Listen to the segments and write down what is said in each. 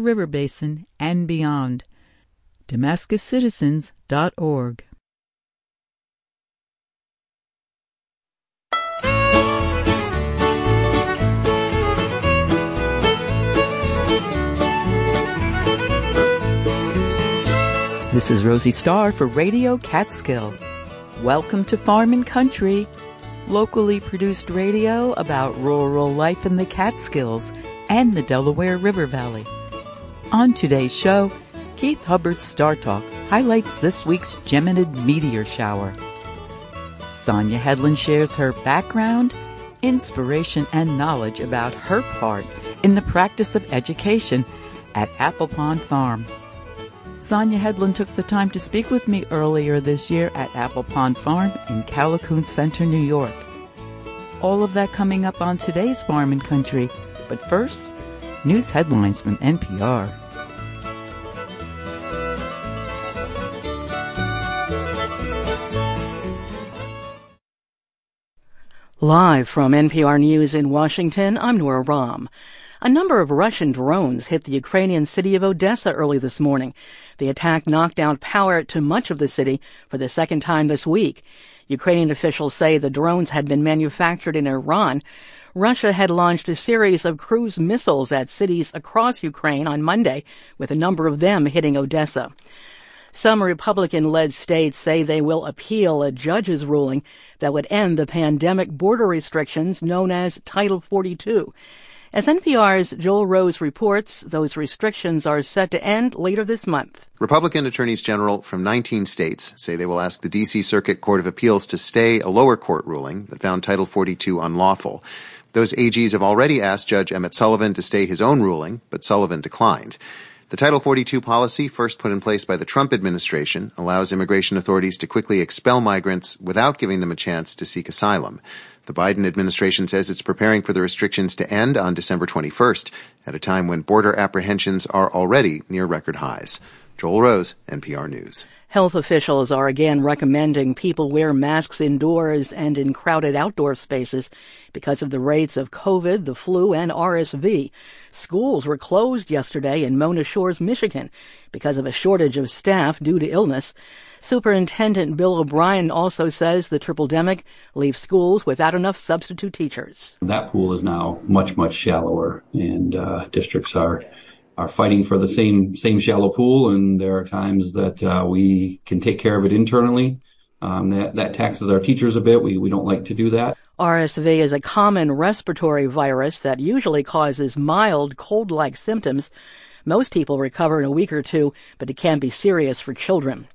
River Basin and beyond. DamascusCitizens.org. This is Rosie Starr for Radio Catskill. Welcome to Farm and Country, locally produced radio about rural life in the Catskills and the Delaware River Valley. On today's show, Keith Hubbard's Star Talk highlights this week's Geminid meteor shower. Sonia Hedlund shares her background, inspiration, and knowledge about her part in the practice of education at Apple Pond Farm. Sonia Hedlund took the time to speak with me earlier this year at Apple Pond Farm in Callicoon Center, New York. All of that coming up on today's Farm and Country. But first, news headlines from NPR. Live from NPR News in Washington, I'm Nora Raum. A number of Russian drones hit the Ukrainian city of Odessa early this morning. The attack knocked out power to much of the city for the second time this week. Ukrainian officials say the drones had been manufactured in Iran. Russia had launched a series of cruise missiles at cities across Ukraine on Monday, with a number of them hitting Odessa. Some Republican led states say they will appeal a judge's ruling that would end the pandemic border restrictions known as Title 42. As NPR's Joel Rose reports, those restrictions are set to end later this month. Republican attorneys general from 19 states say they will ask the D.C. Circuit Court of Appeals to stay a lower court ruling that found Title 42 unlawful. Those AGs have already asked Judge Emmett Sullivan to stay his own ruling, but Sullivan declined. The Title 42 policy, first put in place by the Trump administration, allows immigration authorities to quickly expel migrants without giving them a chance to seek asylum. The Biden administration says it's preparing for the restrictions to end on December 21st, at a time when border apprehensions are already near record highs. Joel Rose, NPR News. Health officials are again recommending people wear masks indoors and in crowded outdoor spaces because of the rates of COVID, the flu, and RSV. Schools were closed yesterday in Mona Shores, Michigan because of a shortage of staff due to illness. Superintendent Bill O'Brien also says the triple demic leaves schools without enough substitute teachers. That pool is now much, much shallower, and uh, districts are are fighting for the same same shallow pool, and there are times that uh, we can take care of it internally. Um, that that taxes our teachers a bit. We we don't like to do that. RSV is a common respiratory virus that usually causes mild cold-like symptoms. Most people recover in a week or two, but it can be serious for children.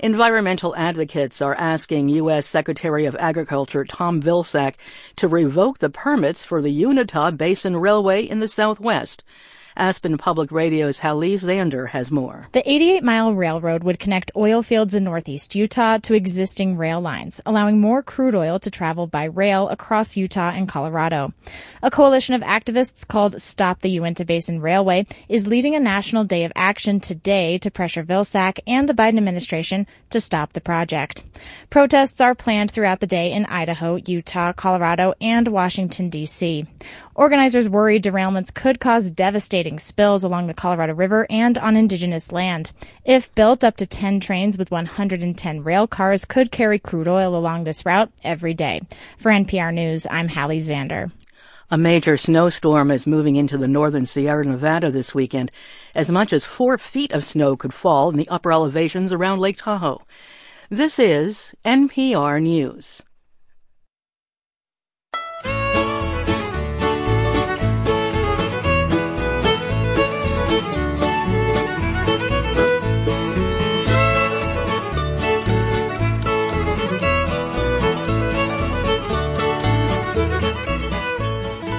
Environmental advocates are asking U.S. Secretary of Agriculture Tom Vilsack to revoke the permits for the Uinta Basin Railway in the Southwest. Aspen Public Radio's Hallie Zander has more. The 88 mile railroad would connect oil fields in northeast Utah to existing rail lines, allowing more crude oil to travel by rail across Utah and Colorado. A coalition of activists called Stop the Uinta Basin Railway is leading a national day of action today to pressure Vilsack and the Biden administration to stop the project. Protests are planned throughout the day in Idaho, Utah, Colorado, and Washington, D.C. Organizers worry derailments could cause devastating spills along the Colorado River and on indigenous land. If built, up to 10 trains with 110 rail cars could carry crude oil along this route every day. For NPR News, I'm Hallie Zander. A major snowstorm is moving into the northern Sierra Nevada this weekend. As much as four feet of snow could fall in the upper elevations around Lake Tahoe. This is NPR News.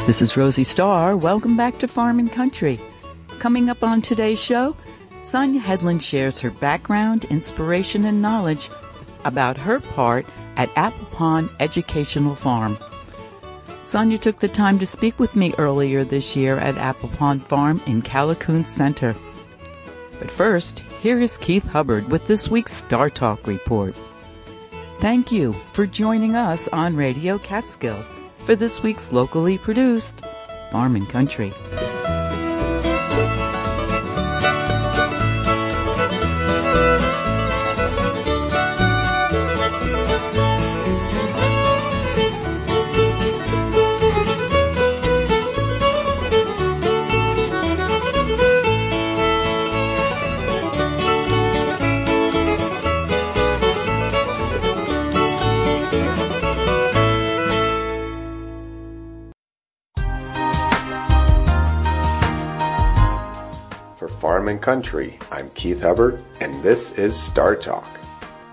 This is Rosie Starr. Welcome back to Farm and Country. Coming up on today's show, Sonia Hedlund shares her background, inspiration, and knowledge about her part at Apple Pond Educational Farm. Sonia took the time to speak with me earlier this year at Apple Pond Farm in Callicoon Center. But first, here is Keith Hubbard with this week's Star Talk report. Thank you for joining us on Radio Catskill for this week's locally produced Farm and Country. Country, I'm Keith Hubbard, and this is Star Talk.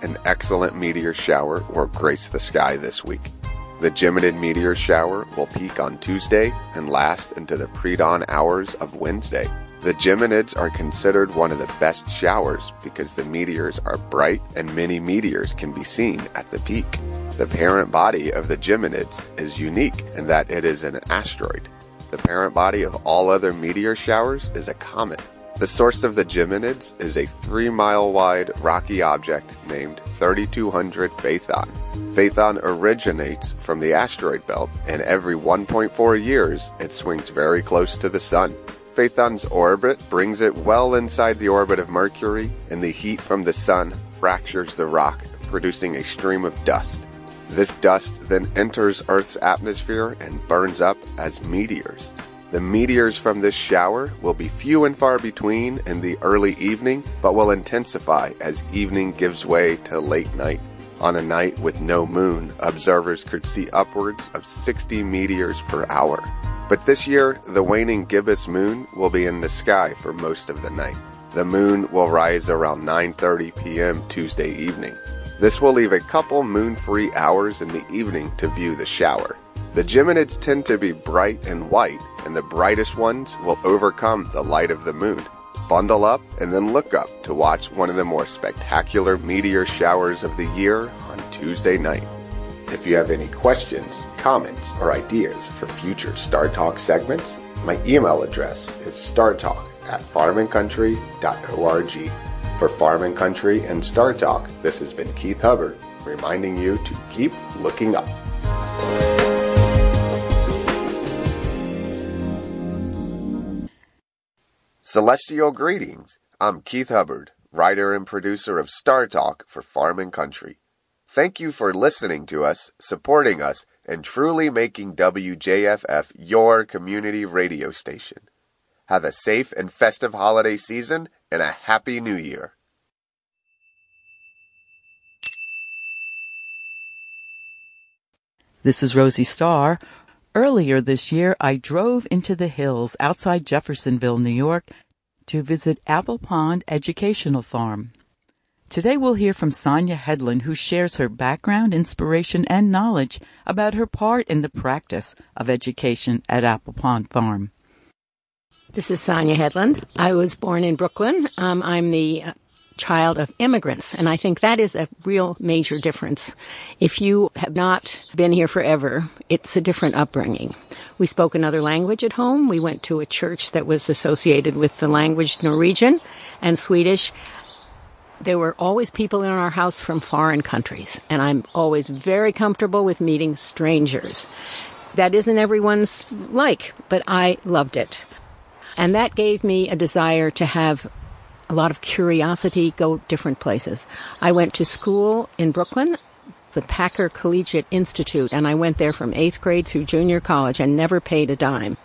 An excellent meteor shower will grace the sky this week. The Geminid meteor shower will peak on Tuesday and last into the pre dawn hours of Wednesday. The Geminids are considered one of the best showers because the meteors are bright and many meteors can be seen at the peak. The parent body of the Geminids is unique in that it is an asteroid. The parent body of all other meteor showers is a comet. The source of the Geminids is a three mile wide rocky object named 3200 Phaethon. Phaethon originates from the asteroid belt, and every 1.4 years it swings very close to the Sun. Phaethon's orbit brings it well inside the orbit of Mercury, and the heat from the Sun fractures the rock, producing a stream of dust. This dust then enters Earth's atmosphere and burns up as meteors. The meteors from this shower will be few and far between in the early evening, but will intensify as evening gives way to late night. On a night with no moon, observers could see upwards of 60 meteors per hour. But this year, the waning gibbous moon will be in the sky for most of the night. The moon will rise around 9:30 p.m. Tuesday evening. This will leave a couple moon-free hours in the evening to view the shower. The Geminids tend to be bright and white, and the brightest ones will overcome the light of the moon. Bundle up and then look up to watch one of the more spectacular meteor showers of the year on Tuesday night. If you have any questions, comments, or ideas for future Star Talk segments, my email address is startalk at farmandcountry.org. For Farm and Country and Star Talk, this has been Keith Hubbard reminding you to keep looking up. Celestial greetings. I'm Keith Hubbard, writer and producer of Star Talk for Farm and Country. Thank you for listening to us, supporting us, and truly making WJFF your community radio station. Have a safe and festive holiday season and a happy new year. This is Rosie Starr. Earlier this year, I drove into the hills outside Jeffersonville, New York, to visit Apple Pond Educational Farm. Today we'll hear from Sonia Hedlund, who shares her background, inspiration, and knowledge about her part in the practice of education at Apple Pond Farm. This is Sonia Hedlund. I was born in Brooklyn. Um, I'm the child of immigrants, and I think that is a real major difference. If you have not been here forever, it's a different upbringing. We spoke another language at home. We went to a church that was associated with the language Norwegian and Swedish there were always people in our house from foreign countries, and I'm always very comfortable with meeting strangers. That isn't everyone's like, but I loved it. And that gave me a desire to have a lot of curiosity, go different places. I went to school in Brooklyn, the Packer Collegiate Institute, and I went there from eighth grade through junior college and never paid a dime.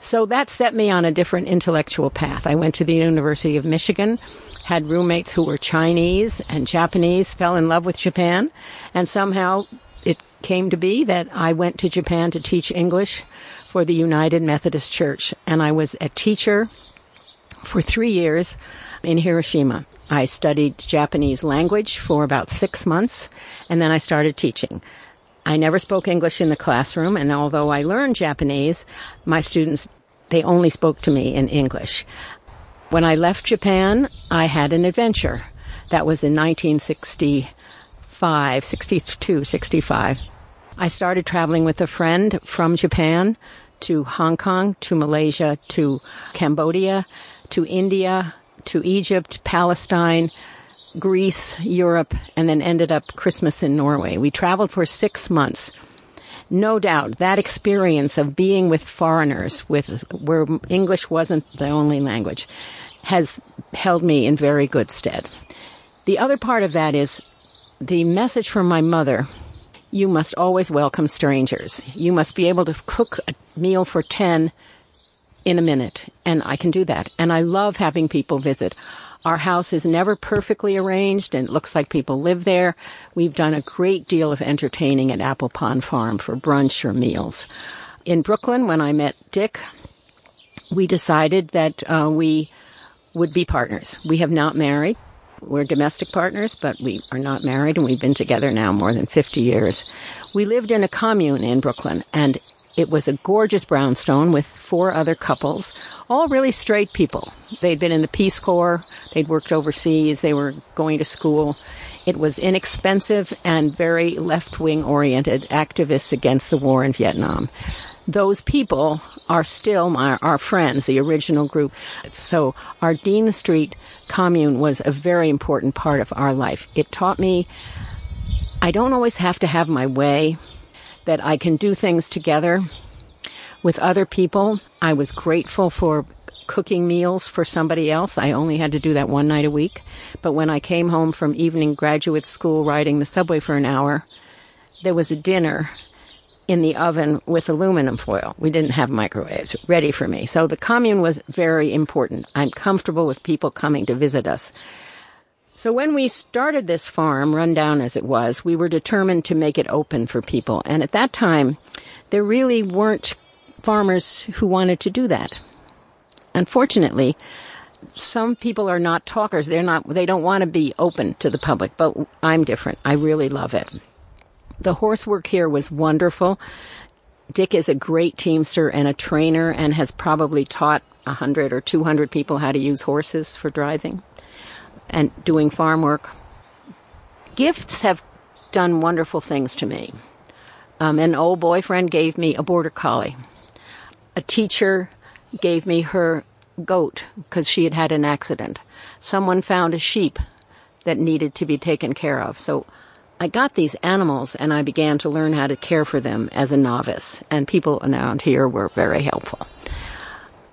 So that set me on a different intellectual path. I went to the University of Michigan had roommates who were Chinese and Japanese, fell in love with Japan, and somehow it came to be that I went to Japan to teach English for the United Methodist Church, and I was a teacher for three years in Hiroshima. I studied Japanese language for about six months, and then I started teaching. I never spoke English in the classroom, and although I learned Japanese, my students they only spoke to me in English. When I left Japan, I had an adventure. That was in 1965, 62, 65. I started traveling with a friend from Japan to Hong Kong, to Malaysia, to Cambodia, to India, to Egypt, Palestine, Greece, Europe, and then ended up Christmas in Norway. We traveled for six months. No doubt that experience of being with foreigners, with where English wasn't the only language, has held me in very good stead. The other part of that is the message from my mother you must always welcome strangers. You must be able to cook a meal for 10 in a minute. And I can do that. And I love having people visit. Our house is never perfectly arranged and it looks like people live there. We've done a great deal of entertaining at Apple Pond Farm for brunch or meals. In Brooklyn, when I met Dick, we decided that uh, we would be partners. We have not married. We're domestic partners, but we are not married and we've been together now more than 50 years. We lived in a commune in Brooklyn and it was a gorgeous brownstone with four other couples, all really straight people. They'd been in the Peace Corps, they'd worked overseas, they were going to school. It was inexpensive and very left wing oriented activists against the war in Vietnam. Those people are still my, our friends, the original group. So our Dean Street commune was a very important part of our life. It taught me I don't always have to have my way, that I can do things together with other people. I was grateful for cooking meals for somebody else. I only had to do that one night a week. But when I came home from evening graduate school riding the subway for an hour, there was a dinner in the oven with aluminum foil. We didn't have microwaves ready for me. So the commune was very important. I'm comfortable with people coming to visit us. So when we started this farm, run down as it was, we were determined to make it open for people. And at that time, there really weren't farmers who wanted to do that. Unfortunately, some people are not talkers. They're not, they don't want to be open to the public, but I'm different. I really love it. The horse work here was wonderful. Dick is a great teamster and a trainer and has probably taught a hundred or two hundred people how to use horses for driving and doing farm work. Gifts have done wonderful things to me. Um, an old boyfriend gave me a border collie. A teacher gave me her goat because she had had an accident. Someone found a sheep that needed to be taken care of. So I got these animals and I began to learn how to care for them as a novice, and people around here were very helpful.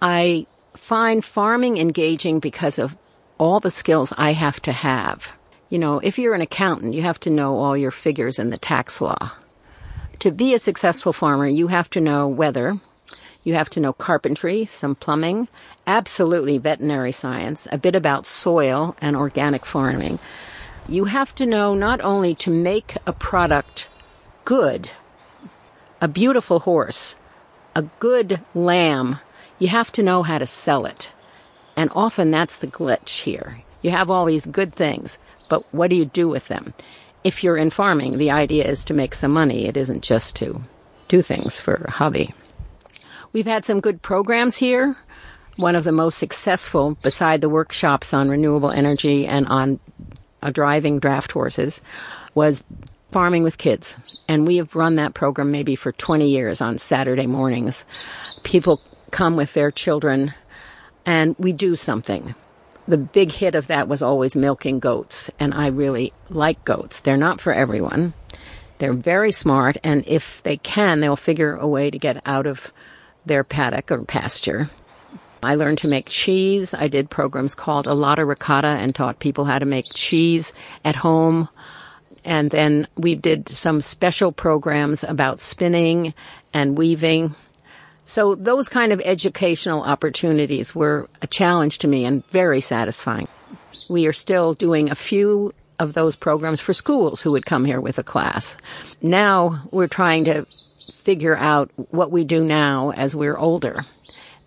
I find farming engaging because of all the skills I have to have. You know, if you're an accountant, you have to know all your figures in the tax law. To be a successful farmer, you have to know weather, you have to know carpentry, some plumbing, absolutely veterinary science, a bit about soil and organic farming. You have to know not only to make a product good, a beautiful horse, a good lamb, you have to know how to sell it. And often that's the glitch here. You have all these good things, but what do you do with them? If you're in farming, the idea is to make some money. It isn't just to do things for a hobby. We've had some good programs here. One of the most successful, beside the workshops on renewable energy and on uh, driving draft horses, was farming with kids. And we have run that program maybe for 20 years on Saturday mornings. People come with their children and we do something. The big hit of that was always milking goats, and I really like goats. They're not for everyone. They're very smart, and if they can, they'll figure a way to get out of their paddock or pasture. I learned to make cheese. I did programs called A Lotta Ricotta and taught people how to make cheese at home. And then we did some special programs about spinning and weaving. So those kind of educational opportunities were a challenge to me and very satisfying. We are still doing a few of those programs for schools who would come here with a class. Now we're trying to figure out what we do now as we're older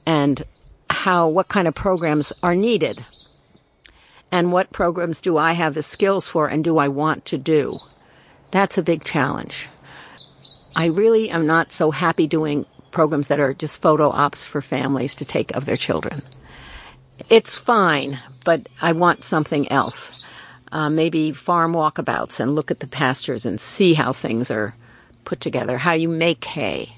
and how, what kind of programs are needed and what programs do I have the skills for and do I want to do? That's a big challenge. I really am not so happy doing programs that are just photo ops for families to take of their children. It's fine, but I want something else. Uh, maybe farm walkabouts and look at the pastures and see how things are put together, how you make hay.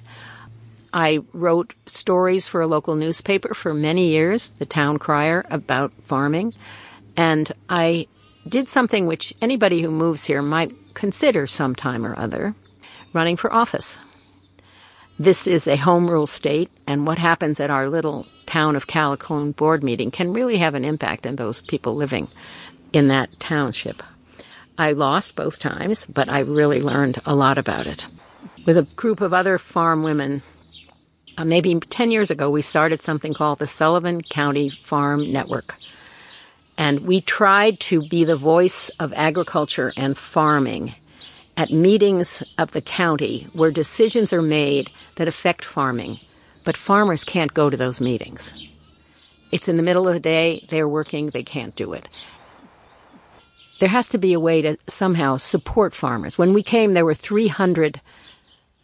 I wrote stories for a local newspaper for many years, the Town Crier, about farming. And I did something which anybody who moves here might consider sometime or other running for office. This is a home rule state, and what happens at our little town of Callicoon board meeting can really have an impact on those people living in that township. I lost both times, but I really learned a lot about it. With a group of other farm women, uh, maybe 10 years ago, we started something called the Sullivan County Farm Network. And we tried to be the voice of agriculture and farming at meetings of the county where decisions are made that affect farming, but farmers can't go to those meetings. It's in the middle of the day, they're working, they can't do it. There has to be a way to somehow support farmers. When we came, there were 300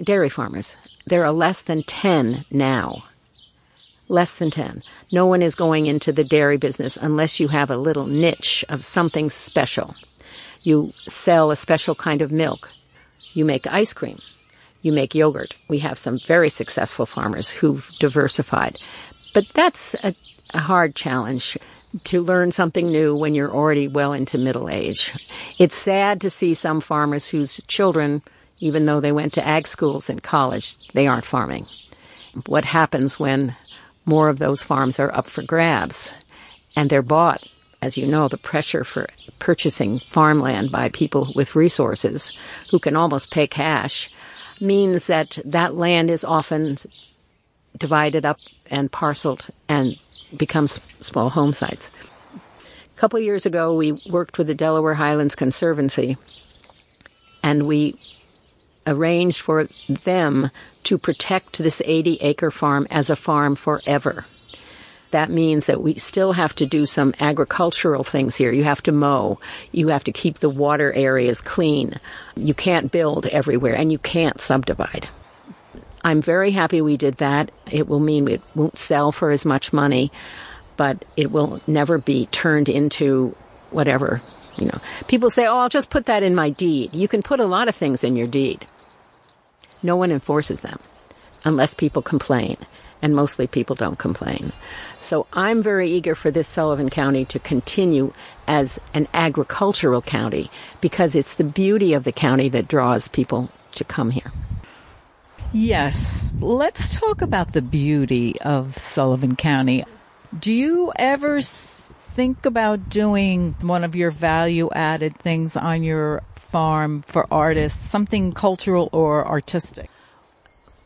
dairy farmers. There are less than 10 now. Less than 10. No one is going into the dairy business unless you have a little niche of something special. You sell a special kind of milk. You make ice cream. You make yogurt. We have some very successful farmers who've diversified. But that's a, a hard challenge to learn something new when you're already well into middle age. It's sad to see some farmers whose children, even though they went to ag schools and college, they aren't farming. What happens when more of those farms are up for grabs and they're bought? As you know, the pressure for purchasing farmland by people with resources who can almost pay cash means that that land is often divided up and parceled and becomes small home sites. A couple years ago, we worked with the Delaware Highlands Conservancy and we arranged for them to protect this 80 acre farm as a farm forever. That means that we still have to do some agricultural things here. You have to mow. You have to keep the water areas clean. You can't build everywhere and you can't subdivide. I'm very happy we did that. It will mean it won't sell for as much money, but it will never be turned into whatever, you know. People say, oh, I'll just put that in my deed. You can put a lot of things in your deed. No one enforces them unless people complain. And mostly people don't complain. So I'm very eager for this Sullivan County to continue as an agricultural county because it's the beauty of the county that draws people to come here. Yes. Let's talk about the beauty of Sullivan County. Do you ever think about doing one of your value added things on your farm for artists, something cultural or artistic?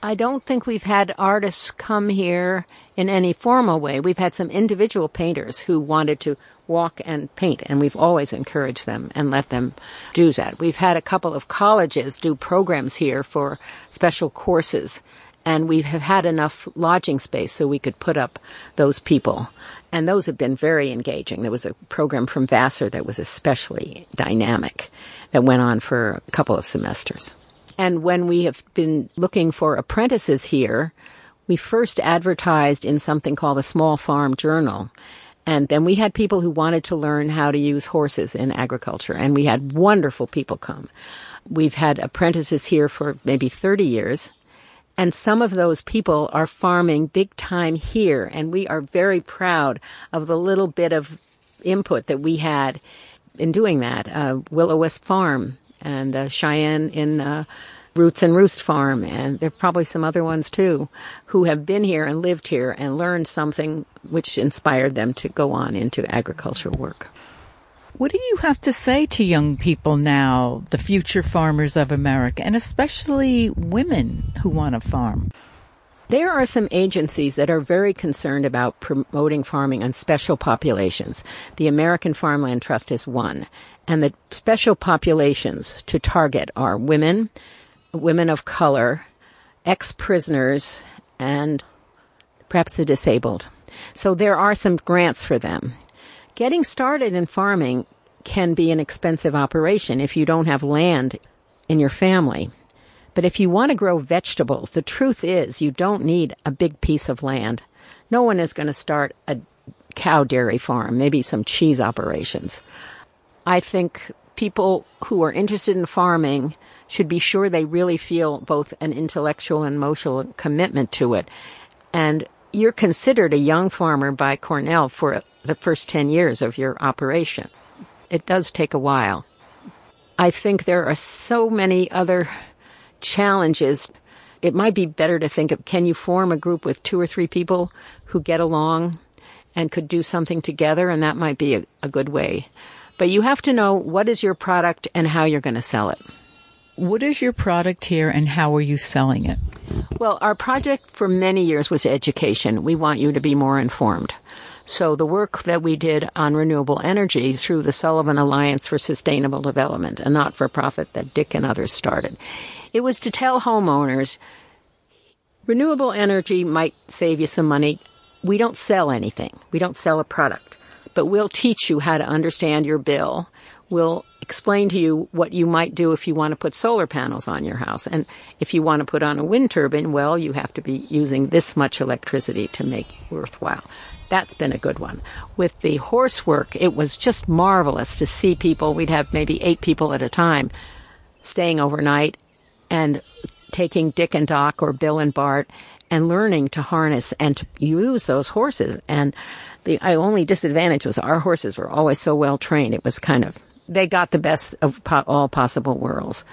I don't think we've had artists come here in any formal way. We've had some individual painters who wanted to walk and paint, and we've always encouraged them and let them do that. We've had a couple of colleges do programs here for special courses, and we have had enough lodging space so we could put up those people. And those have been very engaging. There was a program from Vassar that was especially dynamic that went on for a couple of semesters. And when we have been looking for apprentices here, we first advertised in something called the Small Farm Journal. And then we had people who wanted to learn how to use horses in agriculture, and we had wonderful people come. We've had apprentices here for maybe 30 years, and some of those people are farming big time here, and we are very proud of the little bit of input that we had in doing that. Uh, Willow Wisp Farm and uh, Cheyenne in uh, Roots and Roost Farm, and there are probably some other ones too, who have been here and lived here and learned something which inspired them to go on into agricultural work. What do you have to say to young people now, the future farmers of America, and especially women who want to farm? There are some agencies that are very concerned about promoting farming on special populations. The American Farmland Trust is one. And the special populations to target are women, women of color, ex-prisoners, and perhaps the disabled. So there are some grants for them. Getting started in farming can be an expensive operation if you don't have land in your family. But if you want to grow vegetables, the truth is you don't need a big piece of land. No one is going to start a cow dairy farm, maybe some cheese operations. I think people who are interested in farming should be sure they really feel both an intellectual and emotional commitment to it. And you're considered a young farmer by Cornell for the first 10 years of your operation. It does take a while. I think there are so many other challenges. It might be better to think of can you form a group with two or three people who get along and could do something together, and that might be a, a good way. But you have to know what is your product and how you're going to sell it. What is your product here and how are you selling it? Well, our project for many years was education. We want you to be more informed. So the work that we did on renewable energy through the Sullivan Alliance for Sustainable Development, a not-for-profit that Dick and others started, it was to tell homeowners renewable energy might save you some money we don't sell anything. We don't sell a product, but we'll teach you how to understand your bill. We'll explain to you what you might do if you want to put solar panels on your house. And if you want to put on a wind turbine, well, you have to be using this much electricity to make it worthwhile. That's been a good one. With the horse work, it was just marvelous to see people. We'd have maybe eight people at a time staying overnight and taking Dick and Doc or Bill and Bart and learning to harness and to use those horses. And the only disadvantage was our horses were always so well trained. It was kind of, they got the best of po- all possible worlds.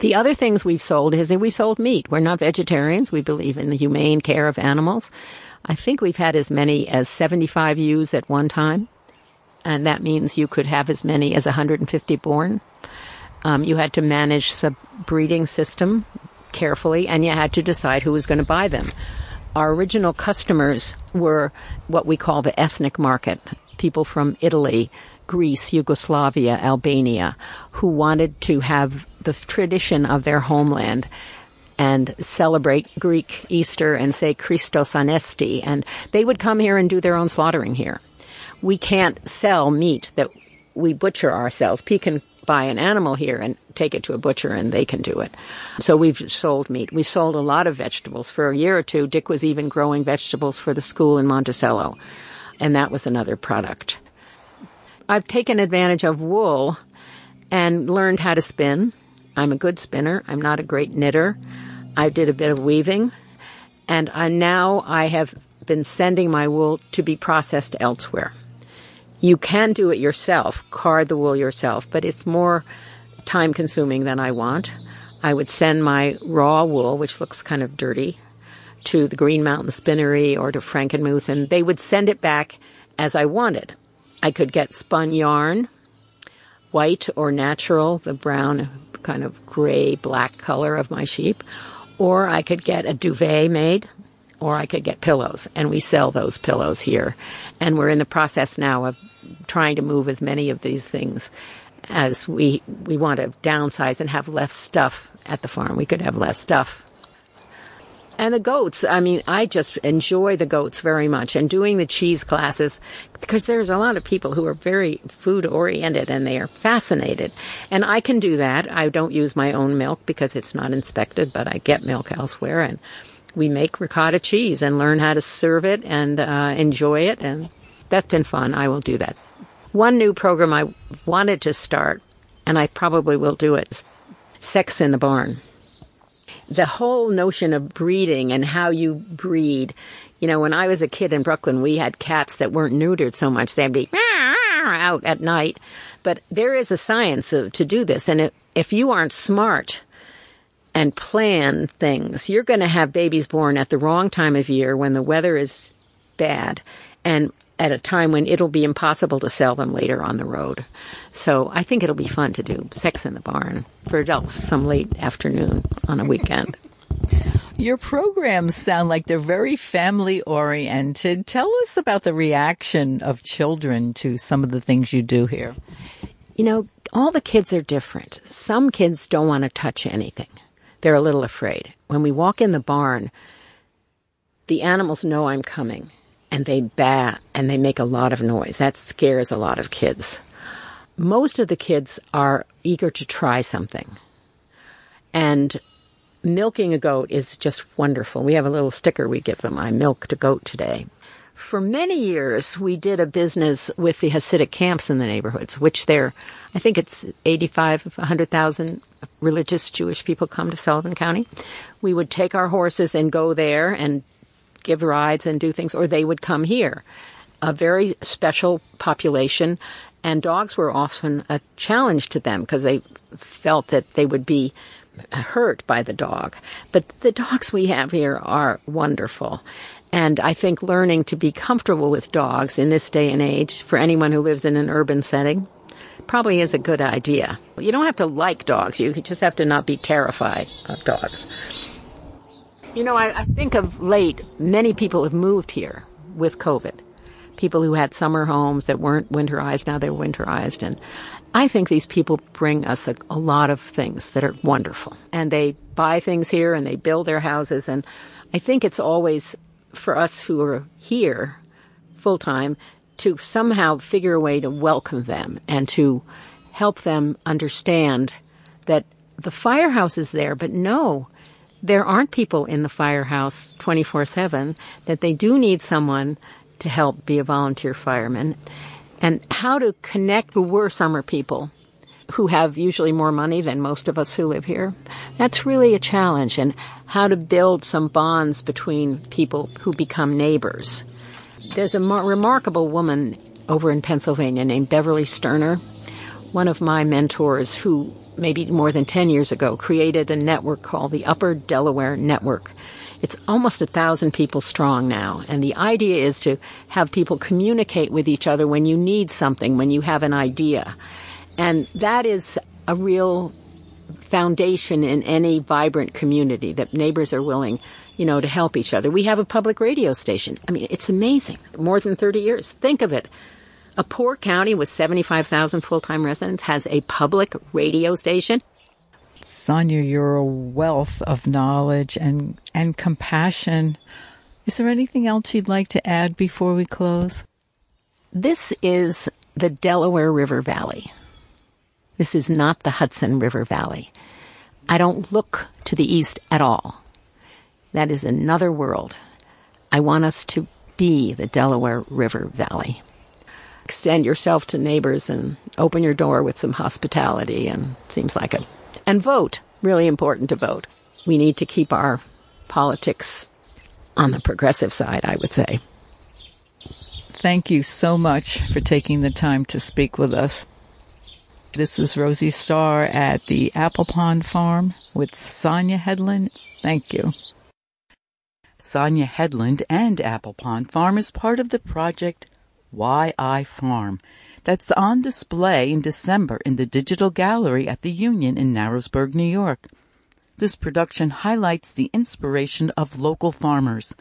The other things we've sold is that we sold meat. We're not vegetarians. We believe in the humane care of animals. I think we've had as many as 75 ewes at one time. And that means you could have as many as 150 born. Um, you had to manage the breeding system carefully, and you had to decide who was going to buy them. Our original customers were what we call the ethnic market people from Italy, Greece, Yugoslavia, Albania, who wanted to have the tradition of their homeland and celebrate Greek Easter and say Christos Anesti. And they would come here and do their own slaughtering here. We can't sell meat that we butcher ourselves. P can buy an animal here and take it to a butcher and they can do it. So we've sold meat. We sold a lot of vegetables. For a year or two, Dick was even growing vegetables for the school in Monticello. And that was another product. I've taken advantage of wool and learned how to spin. I'm a good spinner. I'm not a great knitter. I did a bit of weaving and I, now I have been sending my wool to be processed elsewhere. You can do it yourself, card the wool yourself, but it's more time consuming than I want. I would send my raw wool, which looks kind of dirty, to the Green Mountain Spinnery or to Frankenmuth, and they would send it back as I wanted. I could get spun yarn, white or natural, the brown kind of gray black color of my sheep, or I could get a duvet made, or I could get pillows, and we sell those pillows here. And we're in the process now of trying to move as many of these things as we we want to downsize and have less stuff at the farm. We could have less stuff. And the goats, I mean, I just enjoy the goats very much and doing the cheese classes because there's a lot of people who are very food oriented and they are fascinated. And I can do that. I don't use my own milk because it's not inspected, but I get milk elsewhere and we make ricotta cheese and learn how to serve it and uh, enjoy it. And that's been fun. I will do that. One new program I wanted to start, and I probably will do it, is Sex in the Barn. The whole notion of breeding and how you breed. You know, when I was a kid in Brooklyn, we had cats that weren't neutered so much. They'd be out at night. But there is a science of, to do this. And if you aren't smart, and plan things. You're going to have babies born at the wrong time of year when the weather is bad and at a time when it'll be impossible to sell them later on the road. So I think it'll be fun to do sex in the barn for adults some late afternoon on a weekend. Your programs sound like they're very family oriented. Tell us about the reaction of children to some of the things you do here. You know, all the kids are different. Some kids don't want to touch anything they're a little afraid. When we walk in the barn, the animals know I'm coming and they bat and they make a lot of noise. That scares a lot of kids. Most of the kids are eager to try something. And milking a goat is just wonderful. We have a little sticker we give them. I milked a goat today. For many years, we did a business with the Hasidic camps in the neighborhoods, which there, I think it's 85, 100,000 religious Jewish people come to Sullivan County. We would take our horses and go there and give rides and do things, or they would come here. A very special population, and dogs were often a challenge to them because they felt that they would be hurt by the dog. But the dogs we have here are wonderful. And I think learning to be comfortable with dogs in this day and age for anyone who lives in an urban setting probably is a good idea. You don't have to like dogs, you just have to not be terrified of dogs. You know, I, I think of late, many people have moved here with COVID. People who had summer homes that weren't winterized, now they're winterized. And I think these people bring us a, a lot of things that are wonderful. And they buy things here and they build their houses. And I think it's always for us who are here full time to somehow figure a way to welcome them and to help them understand that the firehouse is there, but no, there aren't people in the firehouse 24 7, that they do need someone to help be a volunteer fireman, and how to connect who were summer people who have usually more money than most of us who live here. That's really a challenge, and how to build some bonds between people who become neighbors. There's a remarkable woman over in Pennsylvania named Beverly Sterner, one of my mentors who maybe more than 10 years ago created a network called the Upper Delaware Network. It's almost a thousand people strong now. And the idea is to have people communicate with each other when you need something, when you have an idea. And that is a real foundation in any vibrant community that neighbors are willing, you know, to help each other. We have a public radio station. I mean, it's amazing. More than 30 years. Think of it. A poor county with 75,000 full-time residents has a public radio station. Sonia, you're a wealth of knowledge and, and compassion. Is there anything else you'd like to add before we close? This is the Delaware River Valley. This is not the Hudson River Valley. I don't look to the east at all. That is another world. I want us to be the Delaware River Valley. Extend yourself to neighbors and open your door with some hospitality and seems like a and vote. Really important to vote. We need to keep our politics on the progressive side, I would say. Thank you so much for taking the time to speak with us. This is Rosie Starr at the Apple Pond Farm with Sonia Hedlund. Thank you. Sonia Hedlund and Apple Pond Farm is part of the project Why I Farm that's on display in December in the Digital Gallery at the Union in Narrowsburg, New York. This production highlights the inspiration of local farmers.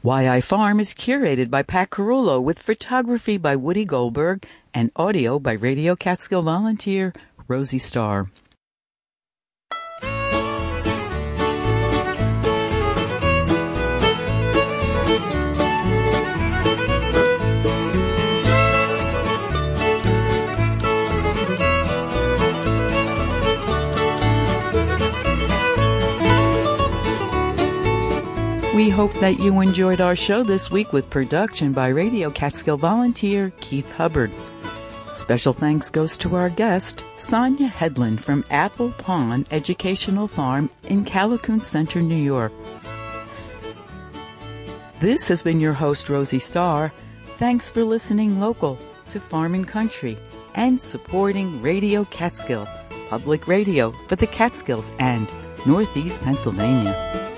Why I Farm is curated by Pat Carullo with photography by Woody Goldberg and audio by Radio Catskill volunteer Rosie Starr. We hope that you enjoyed our show this week with production by Radio Catskill volunteer Keith Hubbard. Special thanks goes to our guest, Sonia Hedlund from Apple Pond Educational Farm in Callicoon Center, New York. This has been your host, Rosie Starr. Thanks for listening local to Farm and Country and supporting Radio Catskill, public radio for the Catskills and Northeast Pennsylvania.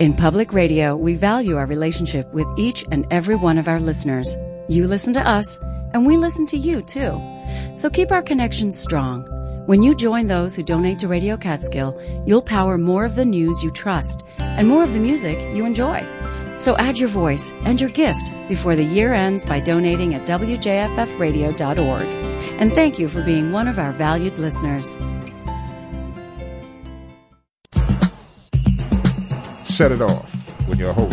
in public radio, we value our relationship with each and every one of our listeners. You listen to us, and we listen to you too. So keep our connection strong. When you join those who donate to Radio Catskill, you'll power more of the news you trust and more of the music you enjoy. So add your voice and your gift before the year ends by donating at wjffradio.org. And thank you for being one of our valued listeners. Set it off when your host